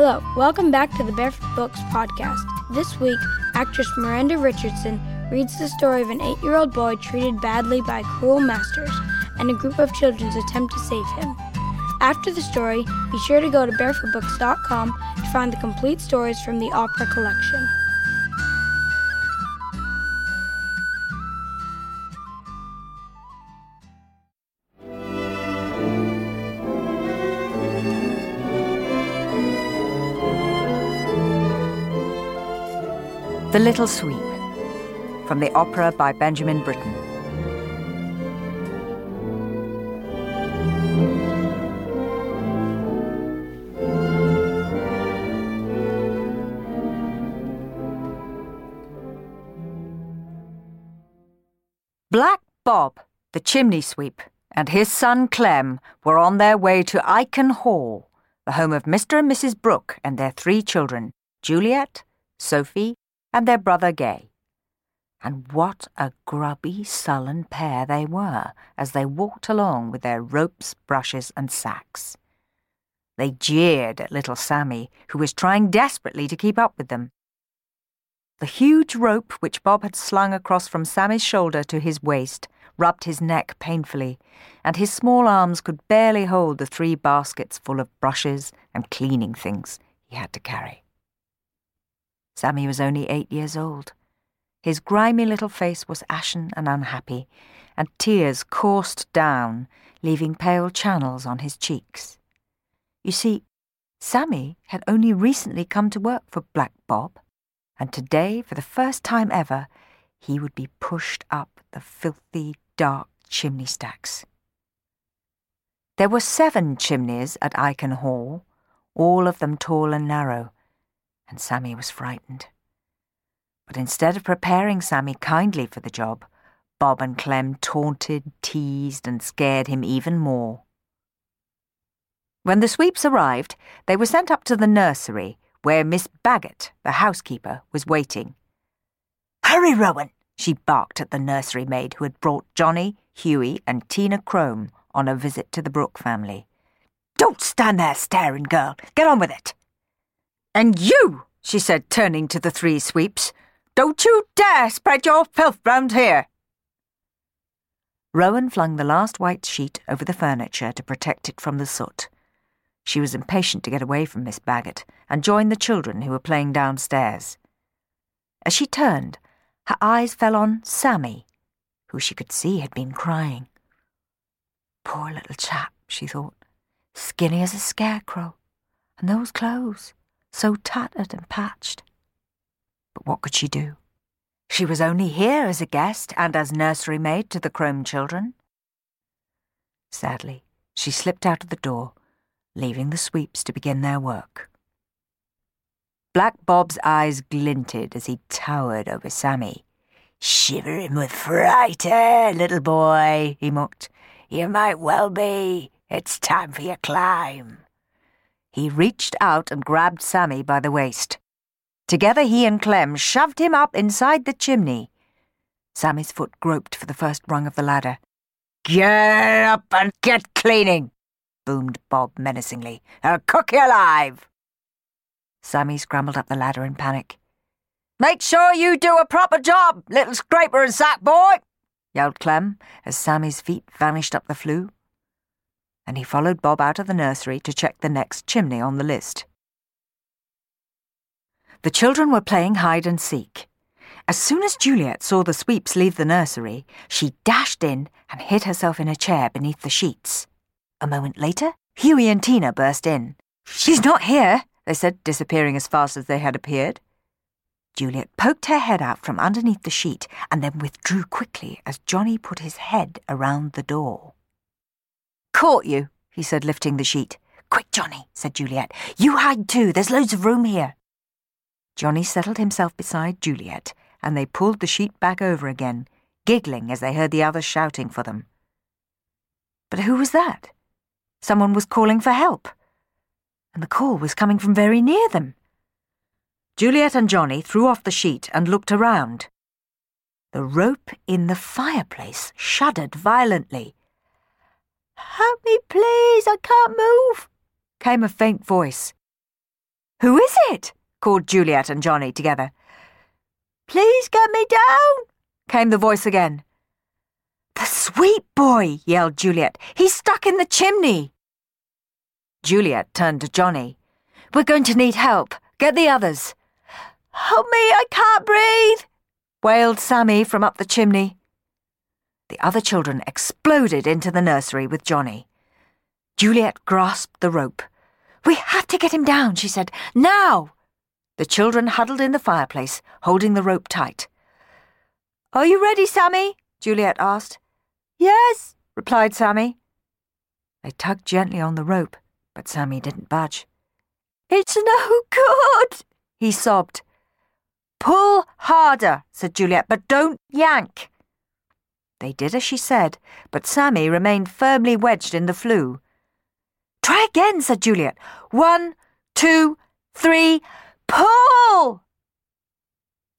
Hello, welcome back to the Barefoot Books podcast. This week, actress Miranda Richardson reads the story of an eight year old boy treated badly by cruel masters and a group of children's attempt to save him. After the story, be sure to go to barefootbooks.com to find the complete stories from the opera collection. The Little Sweep from the opera by Benjamin Britten. Black Bob, the chimney sweep, and his son Clem were on their way to Iken Hall, the home of Mr. and Mrs. Brooke and their three children, Juliet, Sophie, and their brother Gay. And what a grubby, sullen pair they were as they walked along with their ropes, brushes, and sacks. They jeered at little Sammy, who was trying desperately to keep up with them. The huge rope which Bob had slung across from Sammy's shoulder to his waist rubbed his neck painfully, and his small arms could barely hold the three baskets full of brushes and cleaning things he had to carry. Sammy was only eight years old. His grimy little face was ashen and unhappy, and tears coursed down, leaving pale channels on his cheeks. You see, Sammy had only recently come to work for Black Bob, and today, for the first time ever, he would be pushed up the filthy, dark chimney stacks. There were seven chimneys at Iken Hall, all of them tall and narrow, and Sammy was frightened. But instead of preparing Sammy kindly for the job, Bob and Clem taunted, teased, and scared him even more. When the sweeps arrived, they were sent up to the nursery, where Miss Baggott, the housekeeper, was waiting. Hurry, Rowan, she barked at the nursery maid who had brought Johnny, Hughie, and Tina Crome on a visit to the Brooke family. Don't stand there staring, girl. Get on with it. And you, she said, turning to the three sweeps, don't you dare spread your filth round here. Rowan flung the last white sheet over the furniture to protect it from the soot. She was impatient to get away from Miss Baggott and join the children who were playing downstairs. As she turned, her eyes fell on Sammy, who she could see had been crying. Poor little chap, she thought, skinny as a scarecrow, and those clothes so tattered and patched. But what could she do? She was only here as a guest and as nursery maid to the Crome children. Sadly, she slipped out of the door, leaving the sweeps to begin their work. Black Bob's eyes glinted as he towered over Sammy. Shivering with fright, eh, little boy? he mocked. You might well be. It's time for your climb. He reached out and grabbed Sammy by the waist. Together he and Clem shoved him up inside the chimney. Sammy's foot groped for the first rung of the ladder. Get up and get cleaning, boomed Bob menacingly. I'll cook you alive. Sammy scrambled up the ladder in panic. Make sure you do a proper job, little scraper and sack boy, yelled Clem as Sammy's feet vanished up the flue and he followed Bob out of the nursery to check the next chimney on the list. The children were playing hide and seek. As soon as Juliet saw the sweeps leave the nursery, she dashed in and hid herself in a chair beneath the sheets. A moment later, Hughie and Tina burst in. She's not here, they said, disappearing as fast as they had appeared. Juliet poked her head out from underneath the sheet and then withdrew quickly as Johnny put his head around the door. Caught you, he said, lifting the sheet. Quick, Johnny, said Juliet. You hide too. There's loads of room here. Johnny settled himself beside Juliet, and they pulled the sheet back over again, giggling as they heard the others shouting for them. But who was that? Someone was calling for help. And the call was coming from very near them. Juliet and Johnny threw off the sheet and looked around. The rope in the fireplace shuddered violently Help me, please, I can't move, came a faint voice. Who is it? called Juliet and Johnny together. Please get me down, came the voice again. The sweet boy, yelled Juliet. He's stuck in the chimney. Juliet turned to Johnny. We're going to need help. Get the others. Help me, I can't breathe, wailed Sammy from up the chimney. The other children exploded into the nursery with Johnny. Juliet grasped the rope. We have to get him down, she said. Now! The children huddled in the fireplace, holding the rope tight. Are you ready, Sammy? Juliet asked. Yes, replied Sammy. They tugged gently on the rope, but Sammy didn't budge. It's no good, he sobbed. Pull harder, said Juliet, but don't yank. They did as she said, but Sammy remained firmly wedged in the flue. Try again, said Juliet. One, two, three. Pull!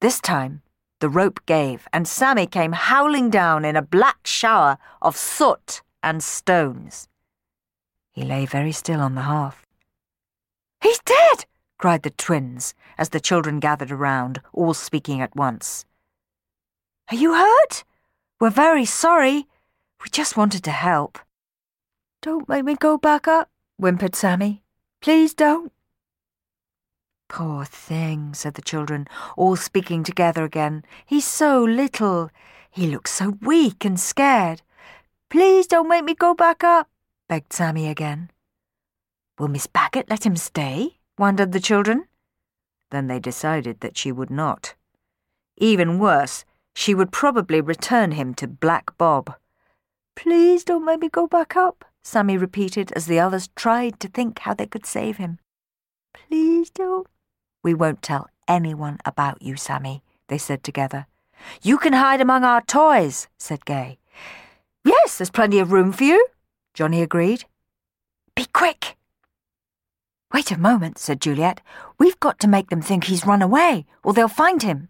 This time, the rope gave, and Sammy came howling down in a black shower of soot and stones. He lay very still on the hearth. He's dead! cried the twins as the children gathered around, all speaking at once. Are you hurt? We're very sorry. We just wanted to help. Don't make me go back up, whimpered Sammy. Please don't. Poor thing, said the children, all speaking together again. He's so little. He looks so weak and scared. Please don't make me go back up, begged Sammy again. Will Miss Baggott let him stay? wondered the children. Then they decided that she would not. Even worse, she would probably return him to Black Bob. Please don't make me go back up, Sammy repeated as the others tried to think how they could save him. Please don't. We won't tell anyone about you, Sammy, they said together. You can hide among our toys, said Gay. Yes, there's plenty of room for you, Johnny agreed. Be quick. Wait a moment, said Juliet. We've got to make them think he's run away, or they'll find him.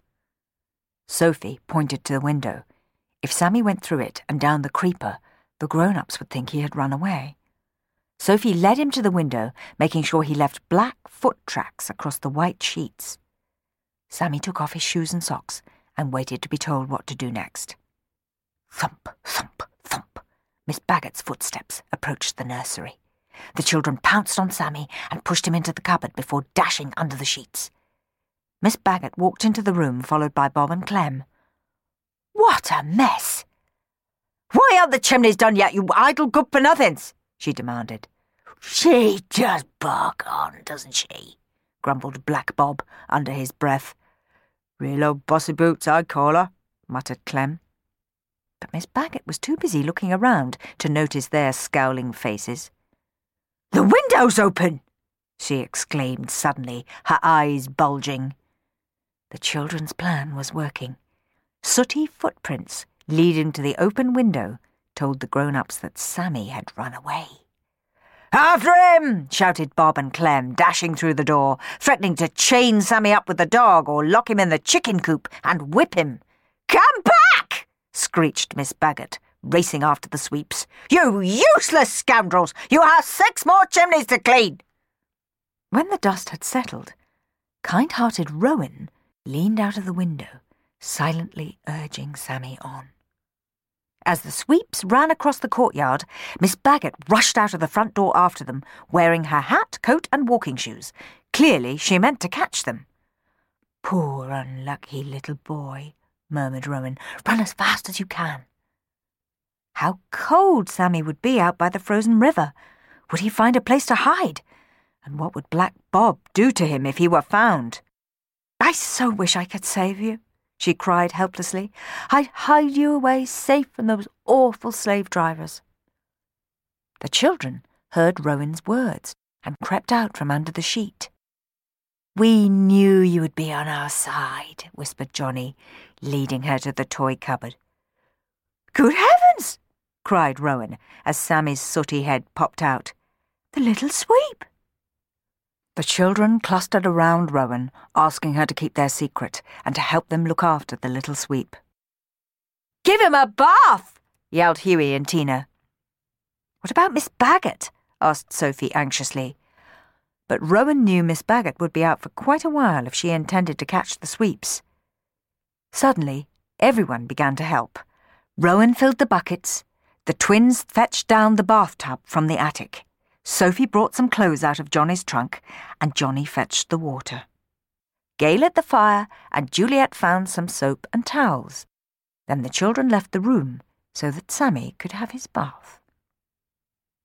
Sophie pointed to the window. If Sammy went through it and down the creeper, the grown-ups would think he had run away. Sophie led him to the window, making sure he left black foot tracks across the white sheets. Sammy took off his shoes and socks and waited to be told what to do next. Thump, thump, thump. Miss Baggott's footsteps approached the nursery. The children pounced on Sammy and pushed him into the cupboard before dashing under the sheets. Miss Baggott walked into the room, followed by Bob and Clem. What a mess! Why aren't the chimneys done yet, you idle good for nothings? she demanded. She does bark on, doesn't she? grumbled Black Bob under his breath. Real old bossy boots, I call her, muttered Clem. But Miss Baggett was too busy looking around to notice their scowling faces. The window's open! she exclaimed suddenly, her eyes bulging. The children's plan was working. Sooty footprints leading to the open window told the grown-ups that Sammy had run away. After him! shouted Bob and Clem, dashing through the door, threatening to chain Sammy up with the dog or lock him in the chicken coop and whip him. Come back! screeched Miss Baggott, racing after the sweeps. You useless scoundrels! You have six more chimneys to clean! When the dust had settled, kind-hearted Rowan leaned out of the window, silently urging Sammy on. As the sweeps ran across the courtyard, Miss Baggott rushed out of the front door after them, wearing her hat, coat, and walking shoes. Clearly, she meant to catch them. Poor unlucky little boy, murmured Rowan. Run as fast as you can. How cold Sammy would be out by the frozen river. Would he find a place to hide? And what would Black Bob do to him if he were found? I so wish I could save you she cried helplessly. I'd hide you away safe from those awful slave drivers. The children heard Rowan's words and crept out from under the sheet. We knew you would be on our side, whispered Johnny, leading her to the toy cupboard. Good heavens! cried Rowan as Sammy's sooty head popped out. The little sweep! The children clustered around Rowan, asking her to keep their secret and to help them look after the little sweep. Give him a bath! yelled Hughie and Tina. What about Miss Baggott? asked Sophie anxiously. but Rowan knew Miss Baggott would be out for quite a while if she intended to catch the sweeps. Suddenly, everyone began to help. Rowan filled the buckets. The twins fetched down the bathtub from the attic. Sophie brought some clothes out of Johnny's trunk, and Johnny fetched the water. Gay lit the fire, and Juliet found some soap and towels. Then the children left the room so that Sammy could have his bath.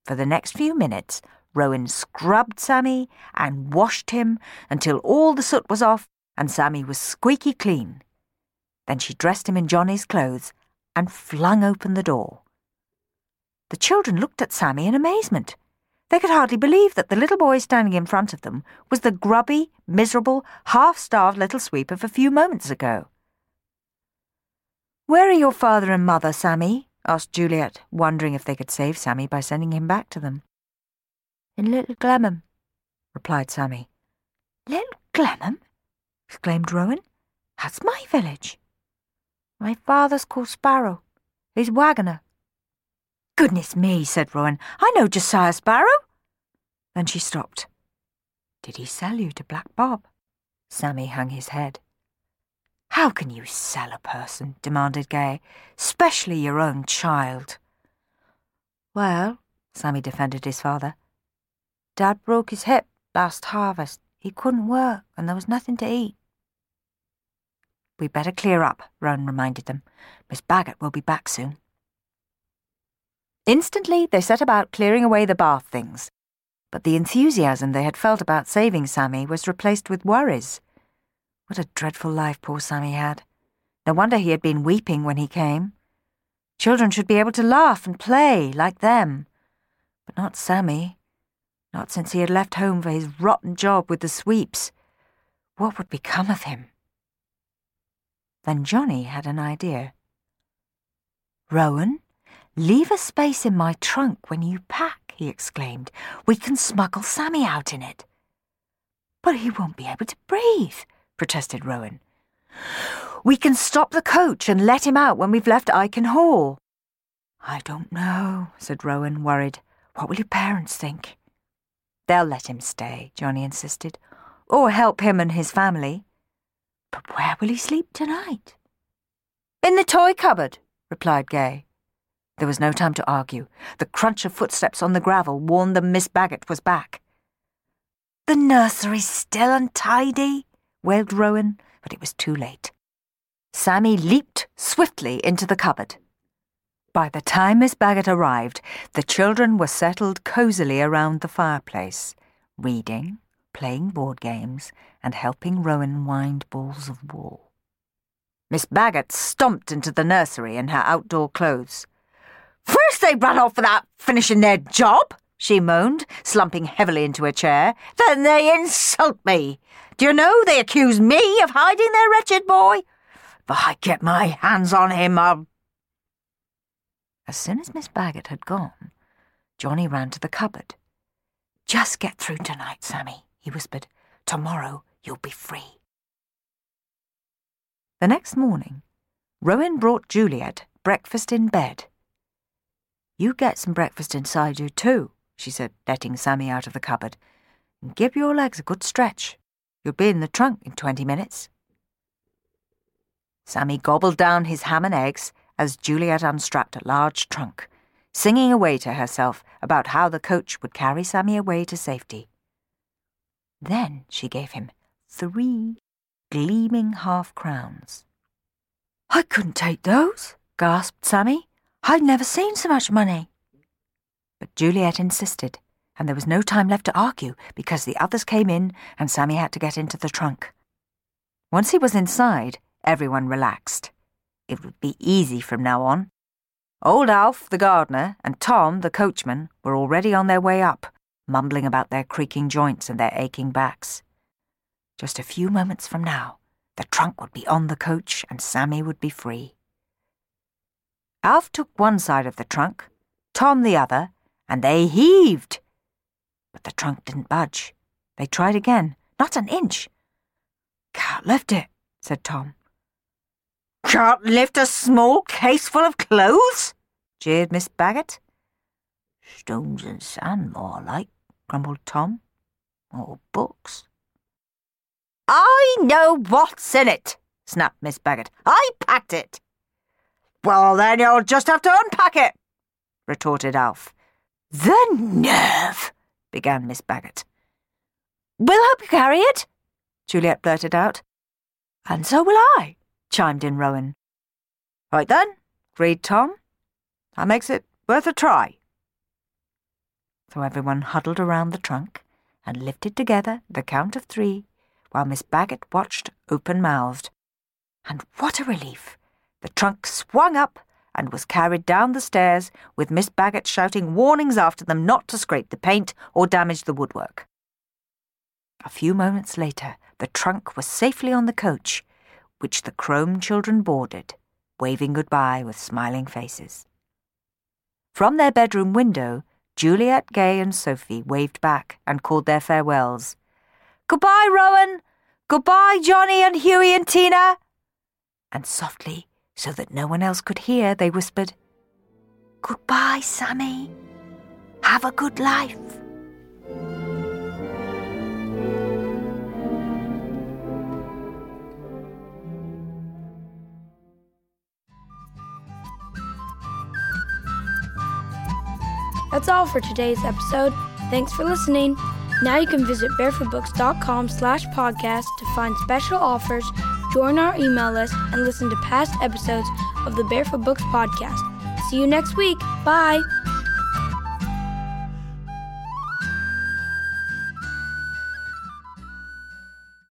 For the next few minutes, Rowan scrubbed Sammy and washed him until all the soot was off and Sammy was squeaky clean. Then she dressed him in Johnny's clothes and flung open the door. The children looked at Sammy in amazement. They could hardly believe that the little boy standing in front of them was the grubby, miserable, half starved little sweep of a few moments ago. Where are your father and mother, Sammy? asked Juliet, wondering if they could save Sammy by sending him back to them. In Little Glemham, replied Sammy. Little Glemham? exclaimed Rowan. That's my village. My father's called Sparrow. He's wagoner. Goodness me, said Rowan. I know Josiah Sparrow. Then she stopped. Did he sell you to Black Bob? Sammy hung his head. How can you sell a person? demanded Gay, especially your own child. Well, Sammy defended his father, Dad broke his hip last harvest. He couldn't work, and there was nothing to eat. We'd better clear up, Rowan reminded them. Miss Baggott will be back soon. Instantly, they set about clearing away the bath things. But the enthusiasm they had felt about saving Sammy was replaced with worries. What a dreadful life poor Sammy had. No wonder he had been weeping when he came. Children should be able to laugh and play like them. But not Sammy. Not since he had left home for his rotten job with the sweeps. What would become of him? Then Johnny had an idea. Rowan, leave a space in my trunk when you pack, he exclaimed. We can smuggle Sammy out in it. But he won't be able to breathe, protested Rowan. We can stop the coach and let him out when we've left Iken Hall. I don't know, said Rowan, worried. What will your parents think? They'll let him stay, Johnny insisted, or help him and his family. But where will he sleep tonight? In the toy cupboard, replied Gay. There was no time to argue. The crunch of footsteps on the gravel warned them Miss Baggott was back. The nursery's still untidy, wailed Rowan, but it was too late. Sammy leaped swiftly into the cupboard. By the time Miss Baggott arrived, the children were settled cosily around the fireplace, reading, playing board games, and helping Rowan wind balls of wool. Miss Baggott stomped into the nursery in her outdoor clothes. First they run off without finishing their job, she moaned, slumping heavily into a chair. Then they insult me. Do you know they accuse me of hiding their wretched boy? If I get my hands on him, I'll as soon as Miss Baggott had gone, Johnny ran to the cupboard. Just get through tonight, Sammy, he whispered. Tomorrow you'll be free. The next morning, Rowan brought Juliet breakfast in bed. You get some breakfast inside you, too, she said, letting Sammy out of the cupboard. And give your legs a good stretch. You'll be in the trunk in twenty minutes. Sammy gobbled down his ham and eggs as Juliet unstrapped a large trunk, singing away to herself about how the coach would carry Sammy away to safety. Then she gave him three gleaming half crowns. I couldn't take those, gasped Sammy. I'd never seen so much money. But Juliet insisted, and there was no time left to argue because the others came in and Sammy had to get into the trunk. Once he was inside, everyone relaxed. It would be easy from now on. Old Alf, the gardener, and Tom, the coachman, were already on their way up, mumbling about their creaking joints and their aching backs. Just a few moments from now, the trunk would be on the coach and Sammy would be free. Alf took one side of the trunk, Tom the other, and they heaved. But the trunk didn't budge. They tried again, not an inch. Can't lift it, said Tom. Can't lift a small case full of clothes? jeered Miss Baggott. Stones and sand, more like, grumbled Tom. or books. I know what's in it, snapped Miss Baggott. I packed it. Well, then you'll just have to unpack it, retorted Alf. The nerve, began Miss Baggott. We'll help you carry it, Juliet blurted out. And so will I, chimed in Rowan. Right then, agreed Tom. That makes it worth a try. So everyone huddled around the trunk and lifted together the count of three while Miss Baggott watched open mouthed. And what a relief! The trunk swung up and was carried down the stairs with Miss Baggott shouting warnings after them not to scrape the paint or damage the woodwork. A few moments later, the trunk was safely on the coach, which the Crome children boarded, waving goodbye with smiling faces. From their bedroom window, Juliet, Gay, and Sophie waved back and called their farewells. Goodbye, Rowan! Goodbye, Johnny and Hughie and Tina! And softly, so that no one else could hear, they whispered, Goodbye, Sammy. Have a good life. That's all for today's episode. Thanks for listening. Now you can visit barefootbooks.com slash podcast to find special offers, join our email list, and listen to past episodes of the Barefoot Books podcast. See you next week. Bye.